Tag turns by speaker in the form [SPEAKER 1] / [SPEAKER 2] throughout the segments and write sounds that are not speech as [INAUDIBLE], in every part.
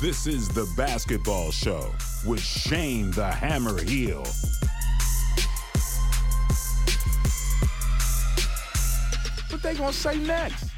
[SPEAKER 1] This is the basketball show with Shane the Hammer Heal. What they gonna say next?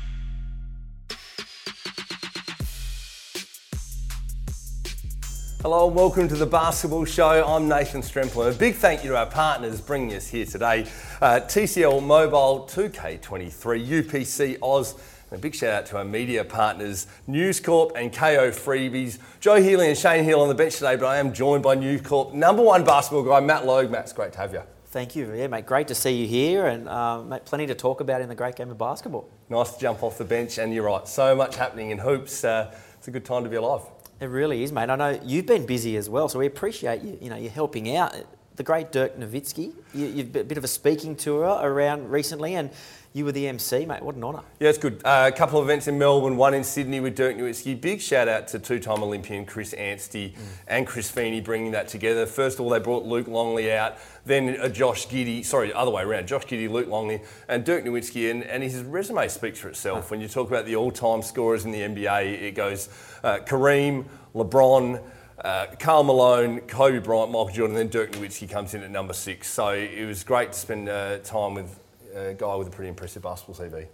[SPEAKER 2] Hello and welcome to the Basketball Show. I'm Nathan Stremple and a big thank you to our partners bringing us here today. Uh, TCL Mobile 2K23, UPC Oz, and a big shout out to our media partners News Corp and KO Freebies. Joe Healy and Shane Heal on the bench today, but I am joined by News Corp number one basketball guy, Matt Logue. Matt, it's great to have you.
[SPEAKER 3] Thank you. Yeah, mate. Great to see you here, and uh, mate, plenty to talk about in the great game of basketball.
[SPEAKER 2] Nice to jump off the bench, and you're right, so much happening in hoops. Uh, it's a good time to be alive.
[SPEAKER 3] It really is, mate. I know you've been busy as well, so we appreciate you. You know, you're helping out. The great Dirk Nowitzki, you, you've been a bit of a speaking tour around recently, and you were the MC, mate. What an honour.
[SPEAKER 2] Yeah, it's good. Uh, a couple of events in Melbourne, one in Sydney with Dirk Nowitzki. Big shout out to two-time Olympian Chris Anstey mm. and Chris Feeney bringing that together. First of all, they brought Luke Longley out, then Josh Giddey, sorry, other way around, Josh Giddey, Luke Longley, and Dirk Nowitzki, and, and his resume speaks for itself. When you talk about the all-time scorers in the NBA, it goes uh, Kareem, LeBron, uh, Karl Malone, Kobe Bryant, Michael Jordan, and then Dirk Nowitzki comes in at number six. So it was great to spend uh, time with a guy with a pretty impressive basketball CV.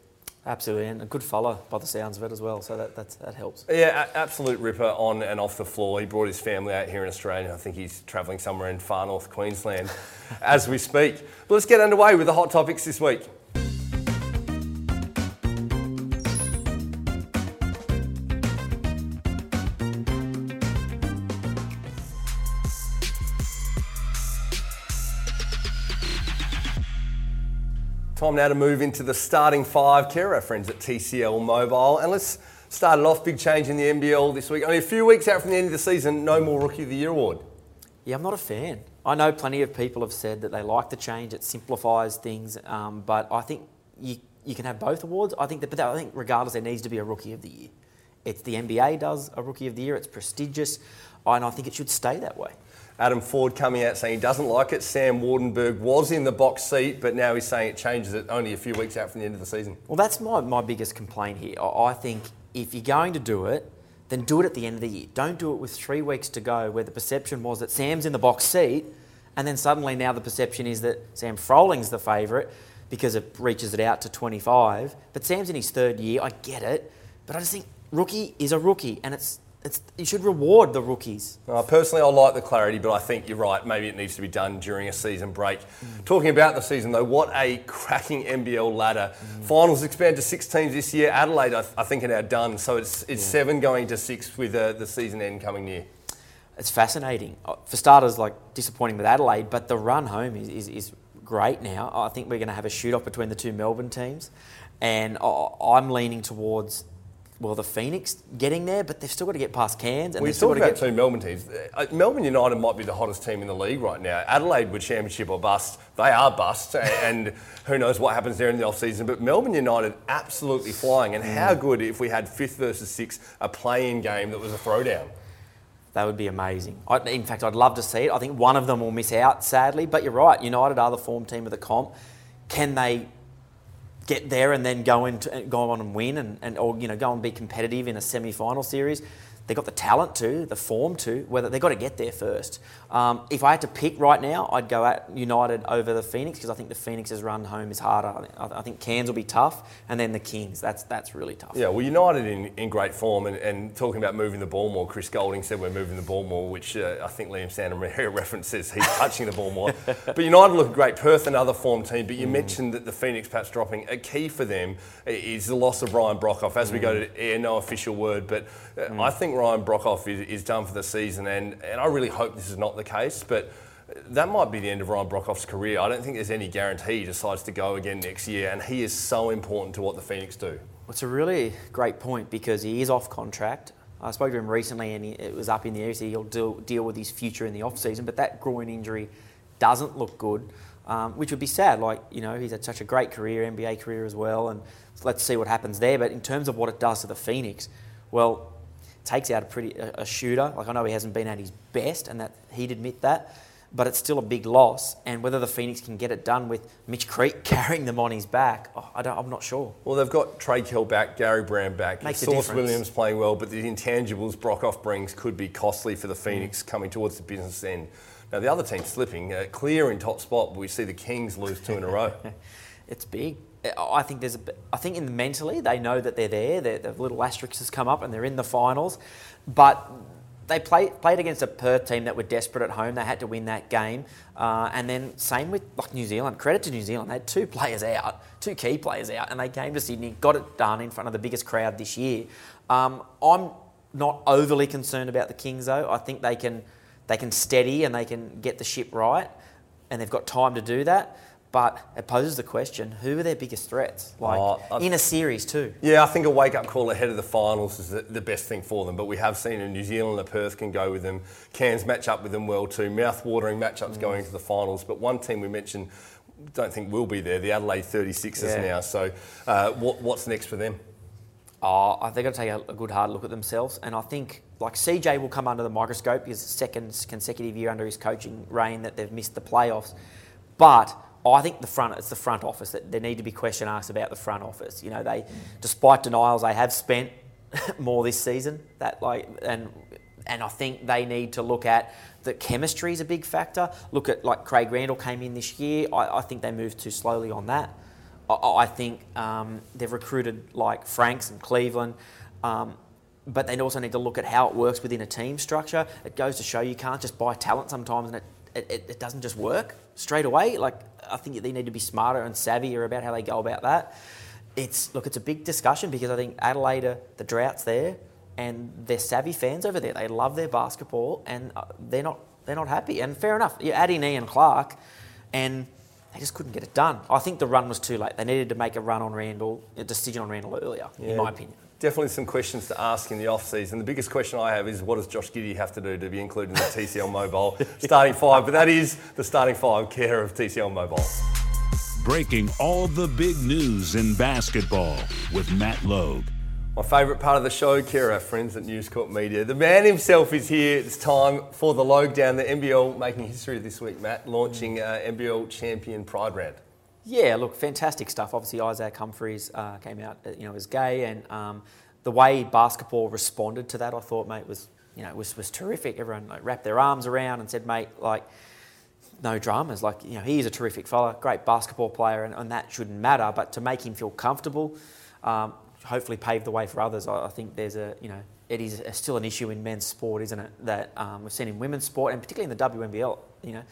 [SPEAKER 3] Absolutely, and a good follow by the sounds of it as well. So that that helps.
[SPEAKER 2] Yeah, absolute ripper on and off the floor. He brought his family out here in Australia. I think he's travelling somewhere in far north Queensland [LAUGHS] as we speak. But let's get underway with the hot topics this week. Time now to move into the starting five. Care our friends at TCL Mobile. And let's start it off. Big change in the NBL this week. Only a few weeks out from the end of the season, no more Rookie of the Year award.
[SPEAKER 3] Yeah, I'm not a fan. I know plenty of people have said that they like the change, it simplifies things, um, but I think you, you can have both awards. I think that, but I think regardless, there needs to be a Rookie of the Year. It's the NBA does a Rookie of the Year, it's prestigious, and I think it should stay that way.
[SPEAKER 2] Adam Ford coming out saying he doesn't like it. Sam Waardenburg was in the box seat, but now he's saying it changes it only a few weeks out from the end of the season.
[SPEAKER 3] Well, that's my, my biggest complaint here. I think if you're going to do it, then do it at the end of the year. Don't do it with three weeks to go where the perception was that Sam's in the box seat and then suddenly now the perception is that Sam Froling's the favourite because it reaches it out to 25. But Sam's in his third year, I get it. But I just think rookie is a rookie and it's it's, you should reward the rookies.
[SPEAKER 2] Uh, personally, I like the clarity, but I think you're right. Maybe it needs to be done during a season break. Mm. Talking about the season, though, what a cracking NBL ladder. Mm. Finals expand to six teams this year. Adelaide, I, I think, are now done. So it's, it's yeah. seven going to six with uh, the season end coming near.
[SPEAKER 3] It's fascinating. Uh, for starters, like disappointing with Adelaide, but the run home is, is, is great now. I think we're going to have a shoot off between the two Melbourne teams. And I'm leaning towards well, the Phoenix getting there, but they've still got to get past Cairns.
[SPEAKER 2] And we talked about get... two Melbourne teams. Uh, Melbourne United might be the hottest team in the league right now. Adelaide were championship or bust. They are bust, [LAUGHS] and who knows what happens there in the off season. But Melbourne United absolutely flying. And how mm. good if we had fifth versus sixth, a play-in game that was a throwdown.
[SPEAKER 3] That would be amazing. I, in fact, I'd love to see it. I think one of them will miss out, sadly. But you're right. United are the form team of the comp. Can they get there and then go into go on and win and, and or you know go and be competitive in a semi-final series they've got the talent to, the form to, whether they've got to get there first. Um, if I had to pick right now, I'd go at United over the Phoenix because I think the Phoenix's run home is harder. I think Cairns will be tough, and then the Kings. That's that's really tough.
[SPEAKER 2] Yeah, well, United in, in great form, and, and talking about moving the ball more. Chris Goulding said we're moving the ball more, which uh, I think Liam Santamaria [LAUGHS] references he's touching the ball more. [LAUGHS] But United look great. Perth another form team, but you mm. mentioned that the Phoenix perhaps dropping. A key for them is the loss of Ryan Broekhoff. As mm. we go mm. to air, no official word, but uh, mm. I think Ryan Broekhoff is, is done for the season, and, and I really hope this is not the case, but that might be the end of Ryan Broekhoff's career. I don't think there's any guarantee he decides to go again next year, and he is so important to what the Phoenix do.
[SPEAKER 3] It's a really great point because he is off contract. I spoke to him recently, and he, it was up in the air. So he'll deal, deal with his future in the off season, but that groin injury doesn't look good, um, which would be sad. Like you know, he's had such a great career, NBA career as well, and let's see what happens there. But in terms of what it does to the Phoenix, well, takes out a pretty a, a shooter. Like I know he hasn't been at his best, and that he'd admit that. but it's still a big loss. And whether the Phoenix can get it done with Mitch Creek [LAUGHS] carrying them on his back, oh, I don't, I'm not sure.
[SPEAKER 2] Well, they've got Trey Kell back, Gary Browne back,
[SPEAKER 3] Makes difference.
[SPEAKER 2] Williams playing well, but the intangibles Broekhoff brings could be costly for the Phoenix coming towards the business end. Now, the other team's slipping. Uh, clear in top spot, but we see the Kings lose two in a row. [LAUGHS]
[SPEAKER 3] It's big. I think there's a. I think in mentally they know that they're there. Their the little asterisks has come up and they're in the finals, but they play, played against a Perth team that were desperate at home. They had to win that game, uh, and then same with like New Zealand. Credit to New Zealand, they had two players out, two key players out, and they came to Sydney, got it done in front of the biggest crowd this year. Um, I'm not overly concerned about the Kings though. I think they can they can steady and they can get the ship right, and they've got time to do that. But it poses the question: Who are their biggest threats? Like
[SPEAKER 2] Oh, I-
[SPEAKER 3] in a series too.
[SPEAKER 2] Yeah, I think a wake up call ahead of the finals is the, the best thing for them. But we have seen in New Zealand that Perth can go with them. Cairns match up with them well too. Mouth watering matchups going into the finals. But one team we mentioned, don't think will be there, the Adelaide 36ers
[SPEAKER 3] Yeah.
[SPEAKER 2] now. So uh, what, what's next for them?
[SPEAKER 3] Oh, I think they've got to take a, a good hard look at themselves, and I think like CJ will come under the microscope. His second consecutive year under his coaching reign that they've missed the playoffs, but I think the front it's the front office that there need to be question asked about the front office. You know, they, despite denials, they have spent [LAUGHS] more this season. That like and and I think they need to look at the chemistry is a big factor. Look at like Craig Randall came in this year. I, I think they moved too slowly on that. I, I think um, they've recruited like Franks and Cleveland, um, but they also need to look at how it works within a team structure. It goes to show you can't just buy talent sometimes, and it, it, it, it doesn't just work straight away. Like I think they need to be smarter and savvier about how they go about that. It's look, it's a big discussion because I think Adelaide, the drought's there, and they're savvy fans over there. They love their basketball, and uh, they're not they're not happy. And fair enough, you add in Ian Clark, and they just couldn't get it done. I think the run was too late. They needed to make a run on Randall, a decision on Randall earlier, in my opinion.
[SPEAKER 2] Definitely some questions to ask in the off season. The biggest question I have is what does Josh Giddey have to do to be included in the TCL Mobile [LAUGHS] starting five? But that is the starting five care of TCL Mobile.
[SPEAKER 1] Breaking all the big news in basketball with Matt Logue.
[SPEAKER 2] My favourite part of the show, care our friends at News Corp Media. The man himself is here. It's time for the Logue Down, the NBL making history this week, Matt, launching uh, NBL Champion Pride Round.
[SPEAKER 3] Yeah, look, fantastic stuff. Obviously, Isaac Humphries uh, came out, uh, you know, as gay, and um, the way basketball responded to that, I thought, mate, was you know was, was terrific. Everyone like, wrapped their arms around and said, mate, like no dramas. Like you know, he is a terrific fella, great basketball player, and, and that shouldn't matter. But to make him feel comfortable, um, hopefully pave the way for others. I, I think there's a you know. It is a, still an issue in men's sport, isn't it? That um, we've seen in women's sport, and particularly in the WNBL. You know,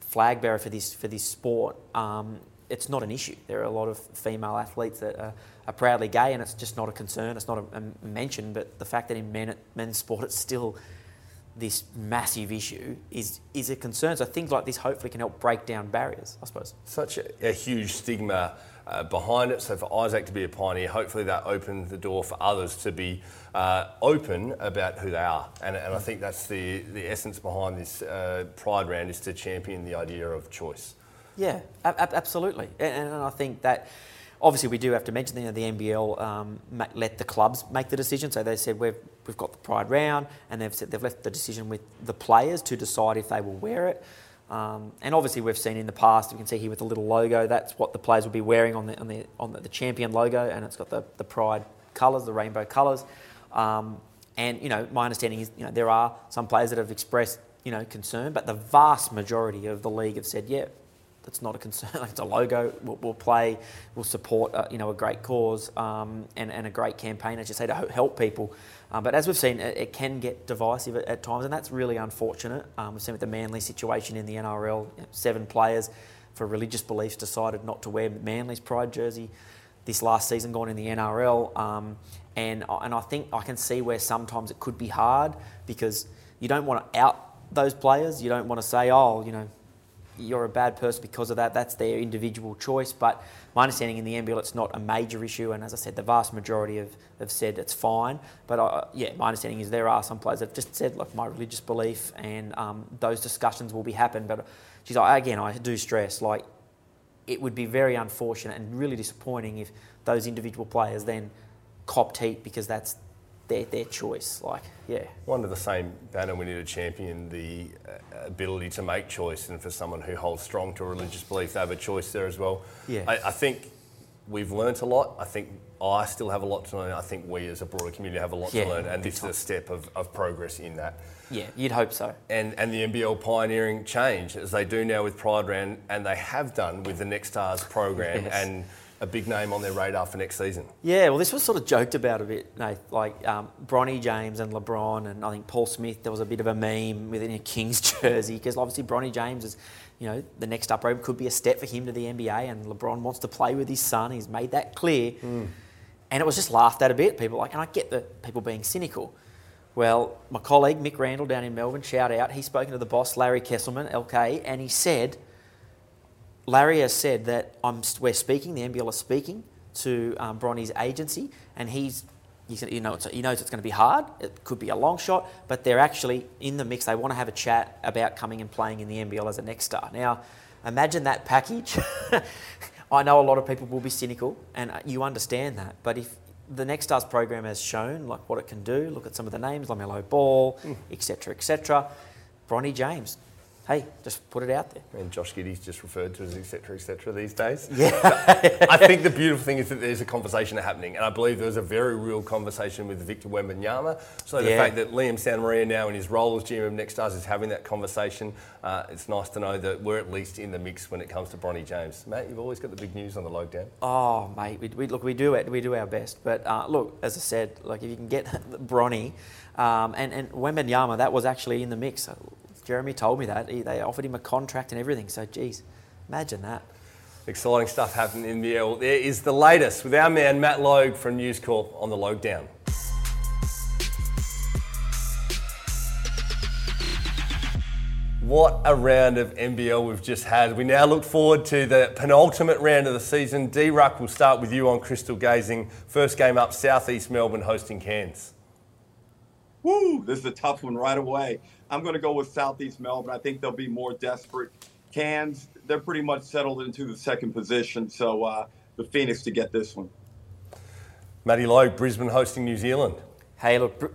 [SPEAKER 3] flag bearer for this for this sport, um, it's not an issue. There are a lot of female athletes that are, are proudly gay, and it's just not a concern. It's not a, a mention. But the fact that in men, men's sport it's still this massive issue is is a concern. So things like this hopefully can help break down barriers. I suppose.
[SPEAKER 2] Such a, a huge stigma uh, behind it. So for Isaac to be a pioneer, hopefully that opens the door for others to be uh, open about who they are. And, and I think that's the, the essence behind this uh, Pride Round is to champion the idea of choice.
[SPEAKER 3] Yeah, a- a- absolutely. And, and I think that obviously we do have to mention you know, the NBL um, let the clubs make the decision. So they said we've, we've got the Pride round, and they've said they've left the decision with the players to decide if they will wear it. Um, and obviously we've seen in the past, you can see here with the little logo, that's what the players will be wearing on the on the on the, the champion logo, and it's got the, the Pride colours, the rainbow colours. Um, and you know, my understanding is you know there are some players that have expressed you know concern, but the vast majority of the league have said, yeah, that's not a concern. [LAUGHS] It's a logo. We'll, we'll play. We'll support. Uh, you know, a great cause um, and, and a great campaign, as you say, to help people. Um, but as we've seen, it, it can get divisive at, at times, and that's really unfortunate. Um, we've seen with the Manly situation in the NRL, you know, seven players for religious beliefs decided not to wear Manly's pride jersey this last season, gone in the NRL. Um, and and I think I can see where sometimes it could be hard because you don't want to out those players. You don't want to say, oh, you know, you're a bad person because of that. That's their individual choice. But my understanding in the NBL, it's not a major issue. And as I said, the vast majority have, have said it's fine. But uh, yeah, my understanding is there are some players that have just said, like, my religious belief, and um, those discussions will be happen. But geez, I, again, I do stress, like, it would be very unfortunate and really disappointing if those individual players then copped heat because that's their, their choice. Like, yeah.
[SPEAKER 2] Under the same banner, we need to champion the uh, ability to make choice, and for someone who holds strong to a religious belief, they have a choice there as well.
[SPEAKER 3] Yeah.
[SPEAKER 2] I, I think we've learnt a lot. I think I still have a lot to learn. I think we as a broader community have a lot
[SPEAKER 3] Yeah,
[SPEAKER 2] to learn, and this is a step of, of progress in that.
[SPEAKER 3] Yeah, you'd hope so.
[SPEAKER 2] And, and the NBL pioneering change as they do now with Pride Round, and they have done with the Next Stars program, [LAUGHS]
[SPEAKER 3] Yes.
[SPEAKER 2] and a big name on their radar for next season.
[SPEAKER 3] Yeah, well, this was sort of joked about a bit. Like um, Bronny James and LeBron, and I think Paul Smith. There was a bit of a meme within a Kings [LAUGHS] jersey because obviously Bronny James is, you know, the next up road could be a step for him to the NBA, and LeBron wants to play with his son. He's made that clear, and it was just laughed at a bit. People like, and I get the people being cynical. Well, my colleague Mick Randall down in Melbourne, shout out, he's spoken to the boss Larry Kestelman, LK, and he said Larry has said that I'm, we're speaking, the NBL is speaking to um, Bronny's agency, and he's, he's you know, it's, he knows it's going to be hard. It could be a long shot, but they're actually in the mix. They want to have a chat about coming and playing in the NBL as a next star. Now, imagine that package. [LAUGHS] I know a lot of people will be cynical, and uh, you understand that. But if the Next Stars program has shown like what it can do, look at some of the names, Lamelo Ball, etc., etc. Bronny James, hey, just put it out there.
[SPEAKER 2] And Josh Giddey's just referred to as etc. etc. these days.
[SPEAKER 3] Yeah. [LAUGHS]
[SPEAKER 2] I think the beautiful thing is that there's a conversation happening, and I believe there was a very real conversation with Victor Wembanyama. So the
[SPEAKER 3] Yeah.
[SPEAKER 2] fact that Liam Santamaria now in his role as GM of Next Stars is having that conversation, uh, it's nice to know that we're at least in the mix when it comes to Bronny James. Matt, you've always got the big news on the lockdown.
[SPEAKER 3] Oh, mate, we, we, look, we do it. We do our best. But uh, look, as I said, like if you can get [LAUGHS] Bronny um, and and Wembanyama, that was actually in the mix. Jeremy told me that he, they offered him a contract and everything. So, geez, imagine that.
[SPEAKER 2] Exciting stuff happening in the L. There is the latest with our man Matt Logue from News Corp on the Lockdown. What a round of NBL we've just had. We now look forward to the penultimate round of the season. D Ruck will start with you on Crystal Gazing. First game up, Southeast Melbourne hosting Cairns.
[SPEAKER 4] Woo, this is a tough one right away. I'm going to go with Southeast Melbourne. I think they'll be more desperate. Cairns, they're pretty much settled into the second position, so uh, the Phoenix to get this one.
[SPEAKER 2] Matty Logue, Brisbane hosting New Zealand.
[SPEAKER 3] Hey, look, Br-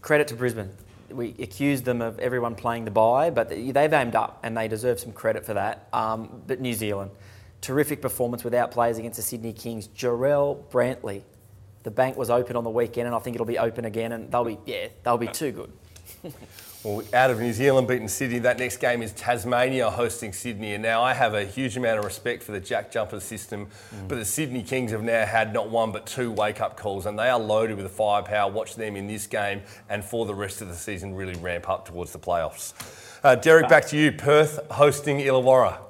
[SPEAKER 3] credit to Brisbane. We accused them of everyone playing the bye, but they- they've aimed up and they deserve some credit for that. Um, but New Zealand, terrific performance without players against the Sydney Kings. Jarrell Brantley, the bank was open on the weekend, and I think it'll be open again, and they'll be yeah, they'll be too good. [LAUGHS]
[SPEAKER 2] Well, out of New Zealand beating Sydney, that next game is Tasmania hosting Sydney. And now I have a huge amount of respect for the Jack Jumper system, but the Sydney Kings have now had not one but two wake up calls, and they are loaded with the firepower. Watch them in this game and for the rest of the season really ramp up towards the playoffs. Uh, Derek, back to you. Perth hosting Illawarra.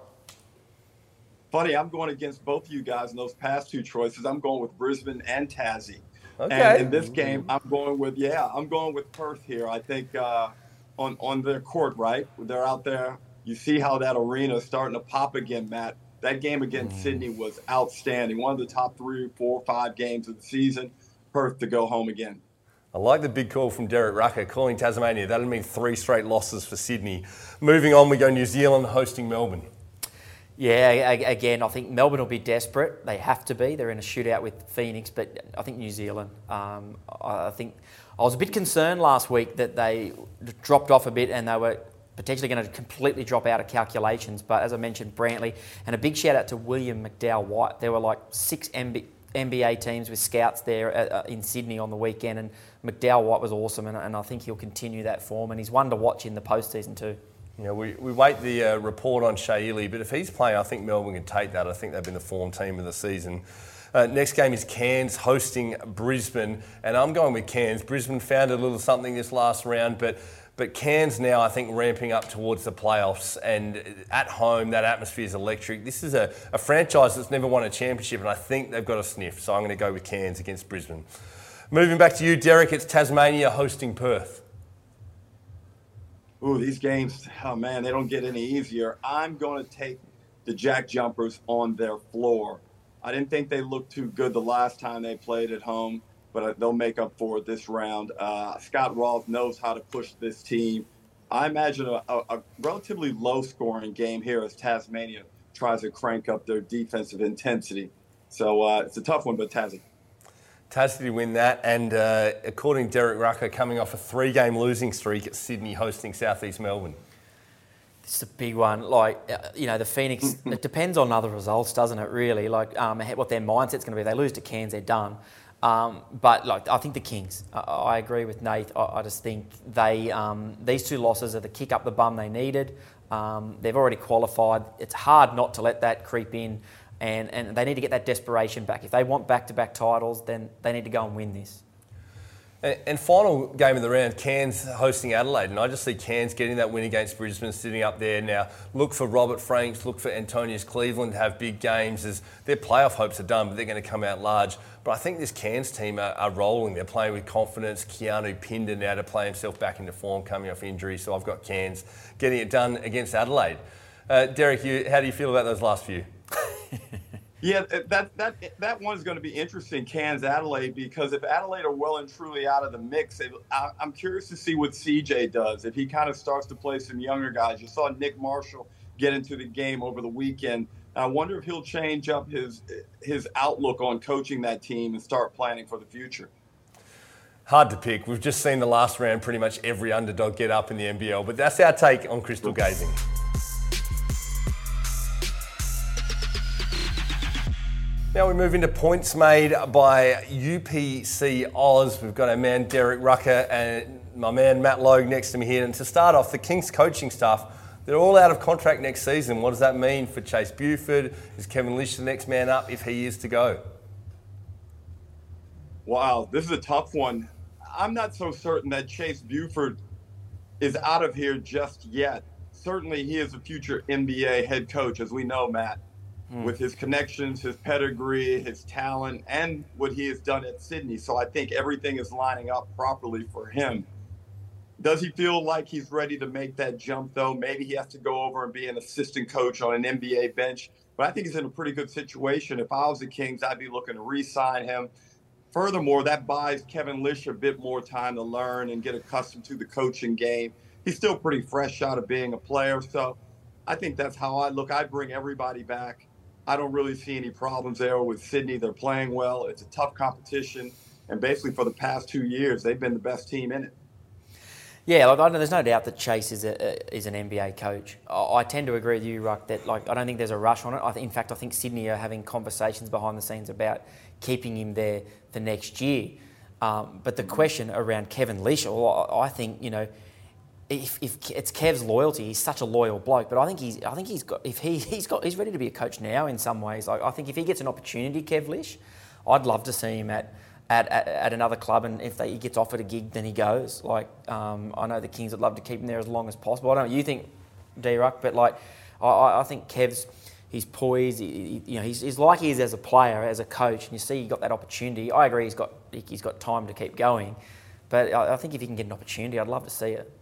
[SPEAKER 4] Funny, I'm going against both of you guys in those past two choices. I'm going with Brisbane and Tassie.
[SPEAKER 2] Okay.
[SPEAKER 4] And in this game, I'm going with yeah, I'm going with Perth here. I think uh, on on their court, right? They're out there. You see how that arena is starting to pop again, Matt. That game against Sydney was outstanding. One of the top three, four, five games of the season. Perth to go home again.
[SPEAKER 2] I like the big call from Derek Rucker calling Tasmania. That'll mean three straight losses for Sydney. Moving on, we go New Zealand hosting Melbourne.
[SPEAKER 3] Yeah, again, I think Melbourne will be desperate. They have to be. They're in a shootout with Phoenix, but I think New Zealand. Um, I think I was a bit concerned last week that they dropped off a bit and they were potentially going to completely drop out of calculations. But as I mentioned, Brantley and a big shout out to William McDowell White. There were like six NBA teams with scouts there uh, uh, in Sydney on the weekend, and McDowell White was awesome, and, and I think he'll continue that form. And he's one to watch in the postseason too.
[SPEAKER 2] You know, we, we wait the uh, report on Shea Ili, but if he's playing, I think Melbourne can take that. I think they've been the form team of the season. Uh, next game is Cairns hosting Brisbane, and I'm going with Cairns. Brisbane found a little something this last round, but but Cairns now, I think, ramping up towards the playoffs, and at home, that atmosphere is electric. This is a, a franchise that's never won a championship, and I think they've got a sniff. So I'm going to go with Cairns against Brisbane. Moving back to you, Derek, it's Tasmania hosting Perth.
[SPEAKER 4] Ooh, these games, oh man, they don't get any easier. I'm going to take the Jack Jumpers on their floor. I didn't think they looked too good the last time they played at home, but they'll make up for it this round. Uh, Scott Roth knows how to push this team. I imagine a, a, a relatively low scoring game here as Tasmania tries to crank up their defensive intensity. So uh, it's a tough one, but Tassie.
[SPEAKER 2] Tassie to win that, and uh, according to Derek Rucker, coming off a three-game losing streak at Sydney, hosting Southeast Melbourne.
[SPEAKER 3] It's a big one. Like, uh, you know, the Phoenix, [CLEARS THROAT] it depends on other results, doesn't it, really? Like, um, what their mindset's going to be. They lose to Cairns, they're done. Um, but, like, I think the Kings, I, I agree with Nate. I, I just think they, um, these two losses are the kick up the bum they needed. Um, they've already qualified. It's hard not to let that creep in, and, and they need to get that desperation back. If they want back to back titles, then they need to go and win this.
[SPEAKER 2] And, and, final game of the round, Cairns hosting Adelaide, and I just see Cairns getting that win against Brisbane, sitting up there now. Look for Robert Franks, look for Antonius Cleveland to have big games as their playoff hopes are done, but they're going to come out large. But I think this Cairns team are, are rolling. They're playing with confidence. Keanu Pinder now to play himself back into form, coming off injury. So I've got Cairns getting it done against Adelaide. Uh, Derek, you, how do you feel about those last few? [LAUGHS]
[SPEAKER 4] Yeah, that that that one's going to be interesting, Cairns Adelaide, because if Adelaide are well and truly out of the mix, it, I, am curious to see what CJ does if he kind of starts to play some younger guys. You saw Nick Marshall get into the game over the weekend. I wonder if he'll change up his his outlook on coaching that team and start planning for the future.
[SPEAKER 2] Hard to pick. We've just seen the last round pretty much every underdog get up in the NBL, but that's our take on crystal gazing. Now we move into points made by UPC Oz. We've got our man Derek Rucker and my man Matt Logue next to me here. And to start off, the Kings coaching staff, they're all out of contract next season. What does that mean for Chase Buford? Is Kevin Lisch the next man up if he is to go?
[SPEAKER 4] Wow, this is a tough one. I'm not so certain that Chase Buford is out of here just yet. Certainly, he is a future NBA head coach, as we know, Matt mm. with his connections, his pedigree, his talent, and what he has done at Sydney. So I think everything is lining up properly for him. Does he feel like he's ready to make that jump, though? Maybe he has to go over and be an assistant coach on an NBA bench. But I think he's in a pretty good situation. If I was the Kings, I'd be looking to re sign him. Furthermore, that buys Kevin Lisch a bit more time to learn and get accustomed to the coaching game. He's still pretty fresh out of being a player. So I think that's how I look. I bring everybody back. I don't really see any problems there with Sydney. They're playing well. It's a tough competition, and basically for the past two years, they've been the best team in it.
[SPEAKER 3] Yeah, like I, there's no doubt that Chase is a, is an NBA coach. I, I, tend to agree with you, Ruck, that like I don't think there's a rush on it. I think, in fact, I think Sydney are having conversations behind the scenes about keeping him there for next year. Um, but the question around Kevin Lisch, I think you know if, if it's Kev's loyalty, he's such a loyal bloke. But I think he's I think he's got if he [LAUGHS] he's got he's ready to be a coach now in some ways. Like I think if he gets an opportunity, Kev Lisch, I'd love to see him at. At, at, at another club, and if they, he gets offered a gig, then he goes. Like um, I know the Kings would love to keep him there as long as possible. I don't know you think, D Ruck, but like I, I think Kev's he's poised. He, you know, he's, he's like he is as a player, as a coach, and you see he got that opportunity. I agree, he's got he's got time to keep going, but I, I think if he can get an opportunity, I'd love to see it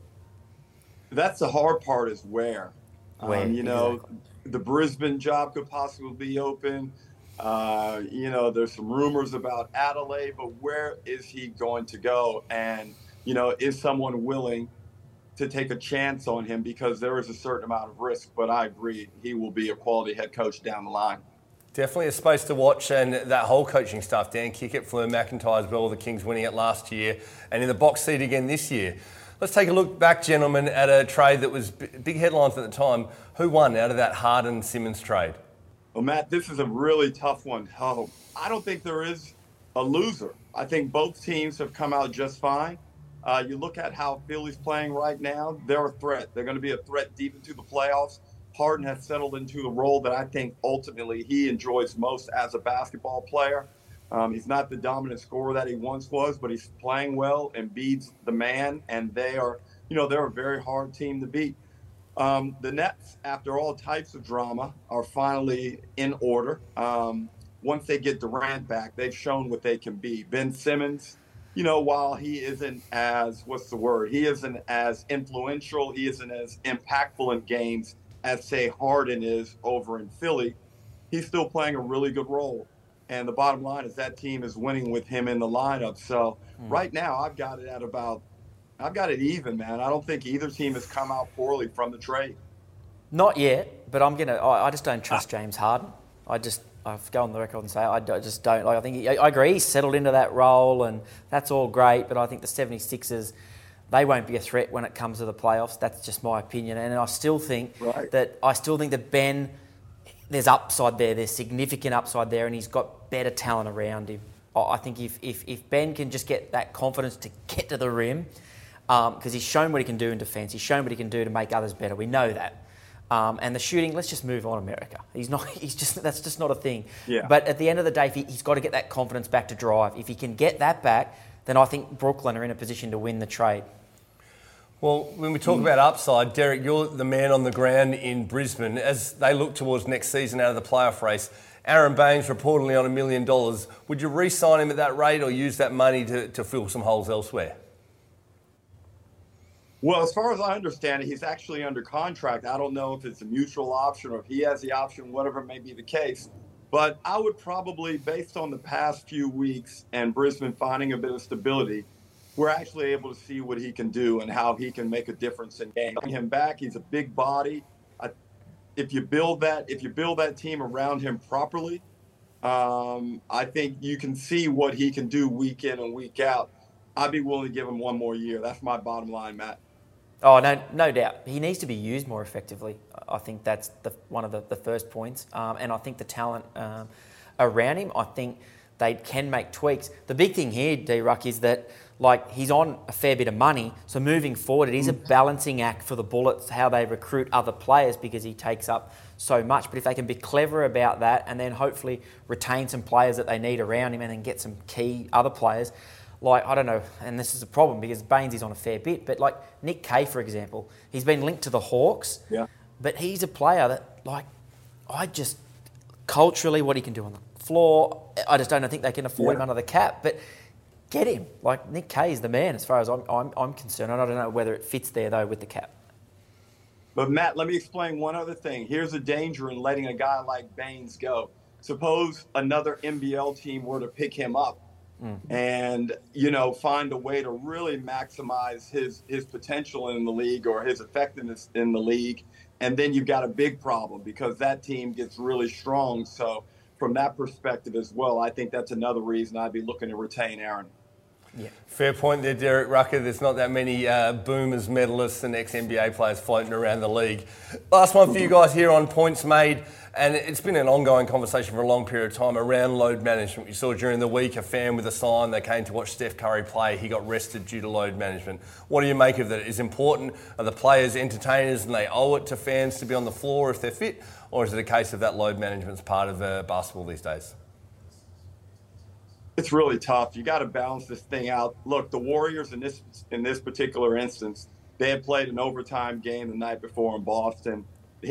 [SPEAKER 4] that's the hard part is where.
[SPEAKER 3] Where
[SPEAKER 4] um, you know, exactly. the Brisbane job could possibly be open. Uh, you know, there's some rumors about Adelaide, but where is he going to go? And you know, is someone willing to take a chance on him because there is a certain amount of risk? But I agree, he will be a quality head coach down the line.
[SPEAKER 2] Definitely a space to watch, and that whole coaching staff, Dan Kickert, Fleur McIntyre as well, the Kings winning it last year, and in the box seat again this year. Let's take a look back, gentlemen, at a trade that was big headlines at the time. Who won out of that Harden Simmons trade?
[SPEAKER 4] Well, Matt, this is a really tough one. Oh, I don't think there is a loser. I think both teams have come out just fine. Uh, you look at how Philly's playing right now, they're a threat. They're going to be a threat deep into the playoffs. Harden has settled into the role that I think ultimately he enjoys most as a basketball player. Um, he's not the dominant scorer that he once was, but he's playing well and beats the man. And they are, you know, they're a very hard team to beat. Um, the Nets, after all types of drama, are finally in order. Um, once they get Durant back, they've shown what they can be. Ben Simmons, you know, while he isn't as what's the word? He isn't as influential. He isn't as impactful in games as say Harden is over in Philly. He's still playing a really good role. And the bottom line is that team is winning with him in the lineup. So mm. right now, I've got it at about, I've got it even, man. I don't think either team has come out poorly from the trade.
[SPEAKER 3] Not yet, but I'm gonna. I, I just don't trust James Harden. I just, I've go on the record and say I, I just don't like. I think he, I agree he's settled into that role and that's all great, but I think the 76ers they won't be a threat when it comes to the playoffs. That's just my opinion, and I still think
[SPEAKER 4] Right.
[SPEAKER 3] that I still think that Ben there's upside there. There's significant upside there, and he's got better talent around him. I think if, if, if Ben can just get that confidence to get to the rim, because he's shown what he can do in defence, he's shown what he can do to make others better. We know that. Um, and the shooting, let's just move on, America. He's not. [LAUGHS] He's just. That's just not a thing.
[SPEAKER 4] Yeah.
[SPEAKER 3] But at the end of the day, if he, he's got to get that confidence back to drive. If he can get that back, then I think Brooklyn are in a position to win the trade.
[SPEAKER 2] Well, when we talk mm. about upside, Derek, you're the man on the ground in Brisbane. As they look towards next season out of the playoff race, Aron Baynes reportedly on a million dollars. Would you re sign him at that rate or use that money to, to fill some holes elsewhere?
[SPEAKER 4] Well, as far as I understand it, he's actually under contract. I don't know if it's a mutual option or if he has the option, whatever may be the case. But I would probably, based on the past few weeks and Brisbane finding a bit of stability, we're actually able to see what he can do and how he can make a difference in games. Bring him back. He's a big body. I, if you build that, if you build that team around him properly, um, I think you can see what he can do week in and week out. I'd be willing to give him one more year. That's my bottom line, Matt.
[SPEAKER 3] Oh no, no doubt. He needs to be used more effectively. I think that's the, one of the, the first points. Um, and I think the talent um, around him, I think they can make tweaks. The big thing here, D Ruck, is that like he's on a fair bit of money. So moving forward, it is a mm. balancing act for the Bullets how they recruit other players because he takes up so much. But if they can be clever about that and then hopefully retain some players that they need around him and then get some key other players, like I don't know, and this is a problem because Baynes is on a fair bit, but like Nick Kay, for example, he's been linked to the Hawks,
[SPEAKER 4] Yeah.
[SPEAKER 3] but he's a player that like I just culturally what he can do on the floor, I just don't think they can afford him under the cap, but get him. Like Nick Kay is the man as far as I'm, I'm, I'm concerned. I don't know whether it fits there though with the cap.
[SPEAKER 4] But Matt, let me explain one other thing. Here's a danger in letting a guy like Baynes go. Suppose another NBL team were to pick him up mm. and you know find a way to really maximize his his potential in the league or his effectiveness in the league, and then you've got a big problem because that team gets really strong. So from that perspective as well, I think that's another reason I'd be looking to retain Aron.
[SPEAKER 2] Fair point there, Derek Rucker. There's not that many uh, boomers, medalists, and ex NBA players floating around the league. Last one for you guys here on points made, and it's been an ongoing conversation for a long period of time around load management. We saw during the week a fan with a sign they came to watch Steph Curry play. He got rested due to load management. What do you make of that? Is important? Are the players entertainers and they owe it to fans to be on the floor if they're fit, or is it a case of that load management's part of uh, basketball these days?
[SPEAKER 4] It's really tough. You got to balance this thing out. Look, the Warriors in this in this particular instance, they had played an overtime game the night before in Boston,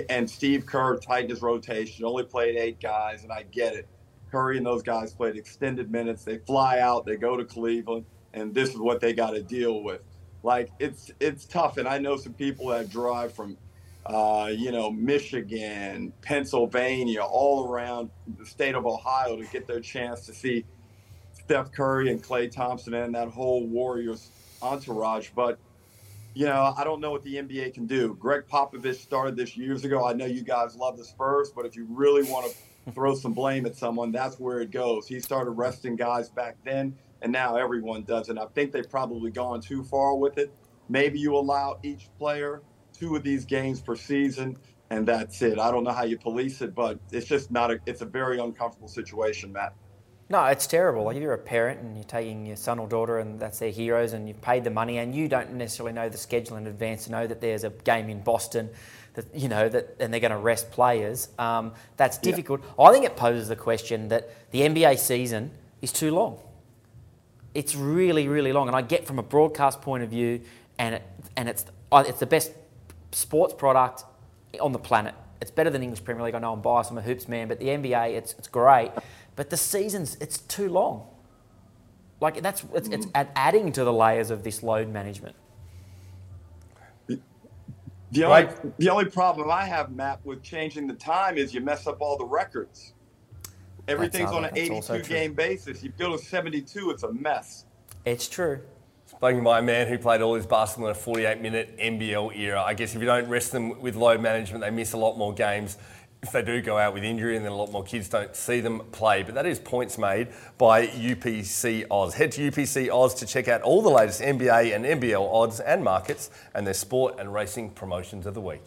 [SPEAKER 4] and Steve Kerr tightened his rotation. Only played eight guys, and I get it. Curry and those guys played extended minutes. They fly out, they go to Cleveland, and this is what they got to deal with. Like it's it's tough, and I know some people that drive from, uh, you know, Michigan, Pennsylvania, all around the state of Ohio to get their chance to see Steph Curry and Klay Thompson and that whole Warriors entourage. But, you know, I don't know what the NBA can do. Gregg Popovich started this years ago. I know you guys love the Spurs, but if you really want to throw some blame at someone, that's where it goes. He started resting guys back then, and now everyone does And I think they've probably gone too far with it. Maybe you allow each player two of these games per season, and that's it. I don't know how you police it, but it's just not a, it's a very uncomfortable situation, Matt.
[SPEAKER 3] No, it's terrible. Like if you're a parent and you're taking your son or daughter and that's their heroes and you've paid the money and you don't necessarily know the schedule in advance to know that there's a game in Boston that you know that and they're going to rest players. Um, that's difficult. I think it poses the question that the NBA season is too long. It's really, really long, and I get from a broadcast point of view, and it and it's it's the best sports product on the planet. It's better than English Premier League. I know I'm biased. I'm a hoops man, but the NBA, it's it's great. But the seasons, it's too long. Like that's it's, it's mm. adding to the layers of this load management.
[SPEAKER 4] The only,
[SPEAKER 2] Right.
[SPEAKER 4] the only problem I have, Matt, with changing the time is you mess up all the records. Everything's on an 82 game basis. You go to 72, it's a mess.
[SPEAKER 3] It's true.
[SPEAKER 2] Spoken by a man who played all his basketball in a 48 minute NBL era. I guess if you don't rest them with load management, they miss a lot more games. If they do go out with injury and then a lot more kids don't see them play. But that is points made by UPC Oz. Head to UPC Oz to check out all the latest NBA and NBL odds and markets and their sport and racing promotions of the week.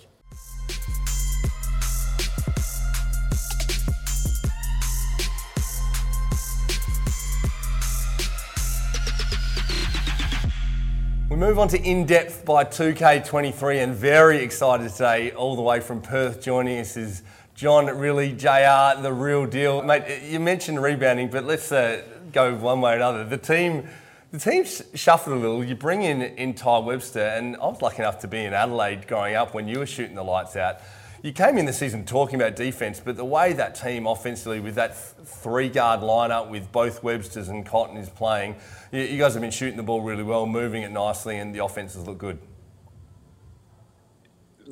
[SPEAKER 2] We move on to In Depth by 2K23 and very excited today, all the way from Perth, joining us is John, Rillie, JR, the real deal. Mate, you mentioned rebounding, but let's uh, go one way or another. The team the team shuffled a little. You bring in, in Tai Webster, and I was lucky enough to be in Adelaide growing up when you were shooting the lights out. You came in the season talking about defence, but the way that team offensively, with that three guard lineup with both Websters and Cotton is playing, you, you guys have been shooting the ball really well, moving it nicely, and the offenses look good.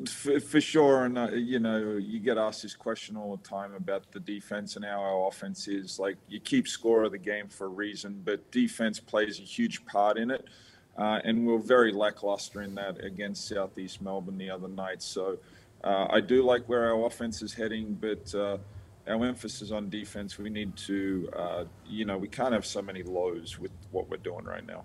[SPEAKER 5] For, for, sure, and uh, you know, you get asked this question all the time about the defense and how our offense is. Like, you keep score of the game for a reason, but defense plays a huge part in it, uh, and we are very lackluster in that against Southeast Melbourne the other night. So, uh, I do like where our offense is heading, but uh, our emphasis on defense, we need to, uh, you know, we can't have so many lows with what we're doing right now.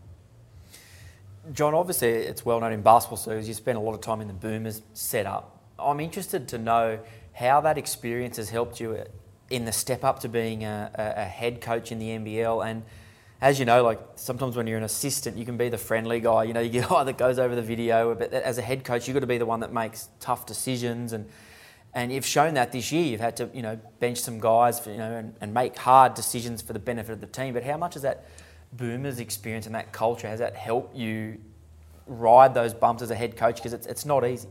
[SPEAKER 3] John, obviously, it's well known in basketball circles. You spent a lot of time in the Boomers setup. I'm interested to know how that experience has helped you in the step up to being a, a head coach in the NBL and as you know, like sometimes when you're an assistant, you can be the friendly guy. You know, [LAUGHS] you get guy that goes over the video. But as a head coach, you've got to be the one that makes tough decisions. And and you've shown that this year. You've had to you know bench some guys, for, you know, and, and make hard decisions for the benefit of the team. But how much has that Boomers experience and that culture has that helped you ride those bumps as a head coach? Because it's it's not easy.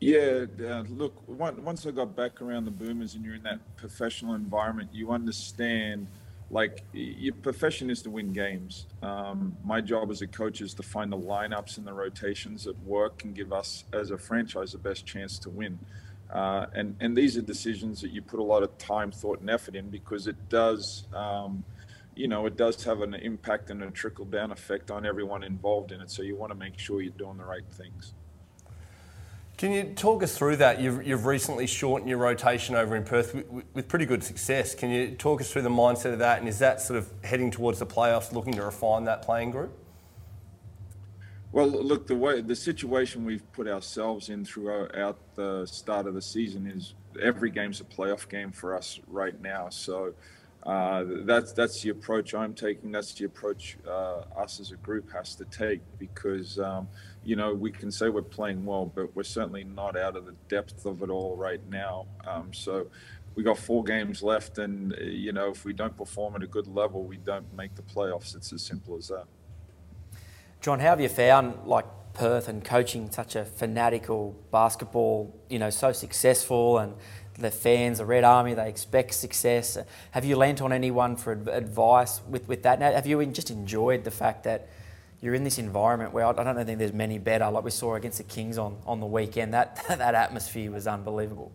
[SPEAKER 5] Yeah, uh, look, once I got back around the boomers and you're in that professional environment, you understand like your profession is to win games. Um, my job as a coach is to find the lineups and the rotations that work and give us as a franchise the best chance to win. Uh, and and these are decisions that you put a lot of time, thought, and effort in because it does, um, you know, it does have an impact and a trickle down effect on everyone involved in it. So you want to make sure you're doing the right things.
[SPEAKER 2] Can you talk us through that? You've, you've recently shortened your rotation over in Perth with, with, pretty good success. Can you talk us through the mindset of that? And is that sort of heading towards the playoffs, looking to refine that playing group?
[SPEAKER 5] Well, look, the way the situation we've put ourselves in throughout the start of the season is every game's a playoff game for us right now. So uh, that's that's the approach I'm taking. That's the approach uh, us as a group has to take because. Um, you know, we can say we're playing well, but we're certainly not out of the depth of it all right now. Um, so we got four games left, and uh, you know, if we don't perform at a good level, we don't make the playoffs. It's as simple as that.
[SPEAKER 3] John, how have you found like Perth and coaching such a fanatical basketball? You know, so successful and the fans, the Red Army, they expect success. Have you lent on anyone for advice with, with that? Now, have you just enjoyed the fact that you're in this environment where I don't think there's many better. Like we saw against the Kings on, on the weekend, that [LAUGHS] that atmosphere was unbelievable.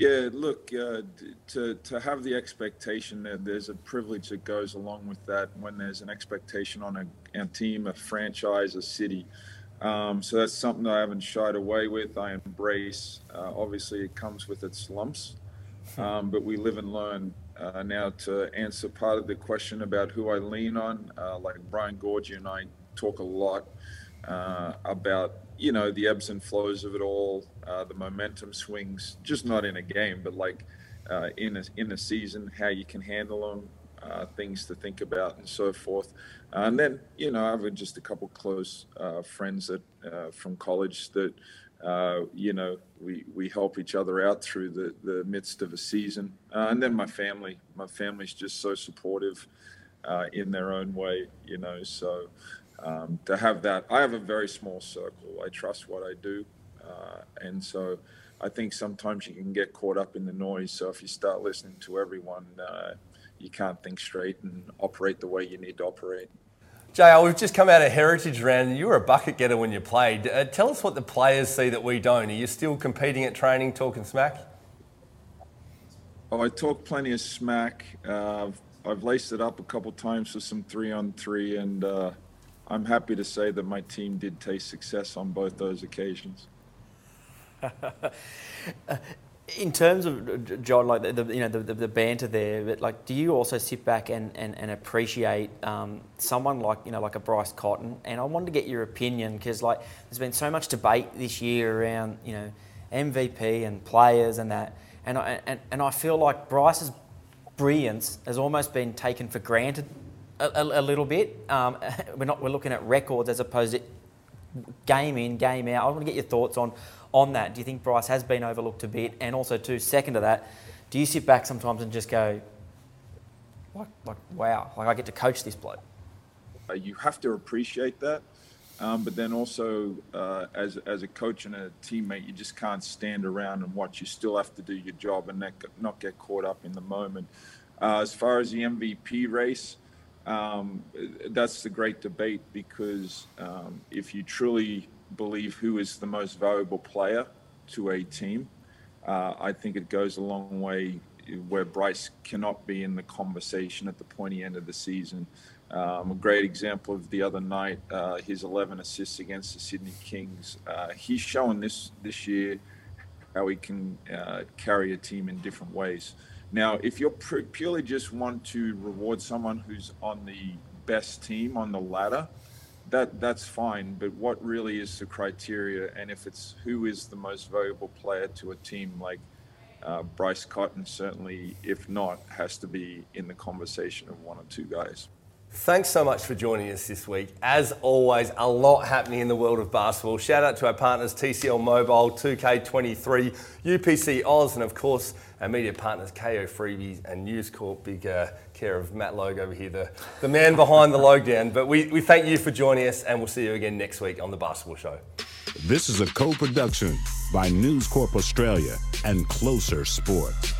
[SPEAKER 5] Yeah, look, uh, to to have the expectation that there's a privilege that goes along with that when there's an expectation on a, a team, a franchise, a city. Um, so that's something that I haven't shied away with. I embrace. Uh, obviously, it comes with its lumps, um, but we live and learn uh, now to answer part of the question about who I lean on, uh, like Brian Goorjian and I talk a lot uh, about you know the ebbs and flows of it all, uh, the momentum swings, just not in a game, but like uh, in a in a season, how you can handle them, uh, things to think about, and so forth. and then you know I have just a couple close friends that from college that uh, you know, we, we help each other out through the, the midst of a season. Uh, and then my family, my family's just so supportive uh, in their own way, you know. So um, to have that, I have a very small circle. I trust what I do. Uh, and so I think sometimes you can get caught up in the noise. So if you start listening to everyone, uh, you can't think straight and operate the way you need to operate.
[SPEAKER 2] JR, we've just come out of Heritage Round. You were a bucket getter when you played. Uh, tell us what the players see that we don't. Are you still competing at training, talking smack?
[SPEAKER 5] Oh, I talk plenty of smack. Uh, I've laced it up a couple times with some three on three, and uh, I'm happy to say that my team did taste success on both those occasions. [LAUGHS]
[SPEAKER 3] in terms of John, like the, the you know the, the, banter there, but like, do you also sit back and, and, and appreciate um, someone like you know like a Bryce Cotton? And I wanted to get your opinion because like there's been so much debate this year around you know MVP and players and that, and I, and, and I feel like Bryce's brilliance has almost been taken for granted a, a, little bit. Um, [LAUGHS] we're not we're looking at records as opposed to game in game out. I want to get your thoughts on on that. Do you think Bryce has been overlooked a bit? And also, too, second to that, do you sit back sometimes and just go, like, like wow, like I get to coach this bloke?
[SPEAKER 5] Uh, you have to appreciate that. Um, but then also, uh, as, as a coach and a teammate, you just can't stand around and watch. You still have to do your job and not, not get caught up in the moment. Uh, as far as the MVP race, um, that's the great debate because um, if you truly believe who is the most valuable player to a team. Uh, I think it goes a long way where Bryce cannot be in the conversation at the pointy end of the season. Um, a great example of the other night, uh, his 11 assists against the Sydney Kings. Uh, he's shown this this year how he can uh, carry a team in different ways. Now, if you're purely just want to reward someone who's on the best team on the ladder, that that's fine. But what really is the criteria? And if it's who is the most valuable player to a team, like uh, Bryce Cotton, certainly, if not, has to be in the conversation of one or two guys.
[SPEAKER 2] Thanks so much for joining us this week. As always, a lot happening in the world of basketball. Shout out to our partners TCL Mobile, 2K23, UPC Oz, and of course our media partners Kayo Freebies and News Corp. Big uh, care of Matt Logue over here, the, the man behind the Logan. But we, we thank you for joining us, and we'll see you again next week on the Basketball Show.
[SPEAKER 1] This is a co production by News Corp Australia and Closer Sports.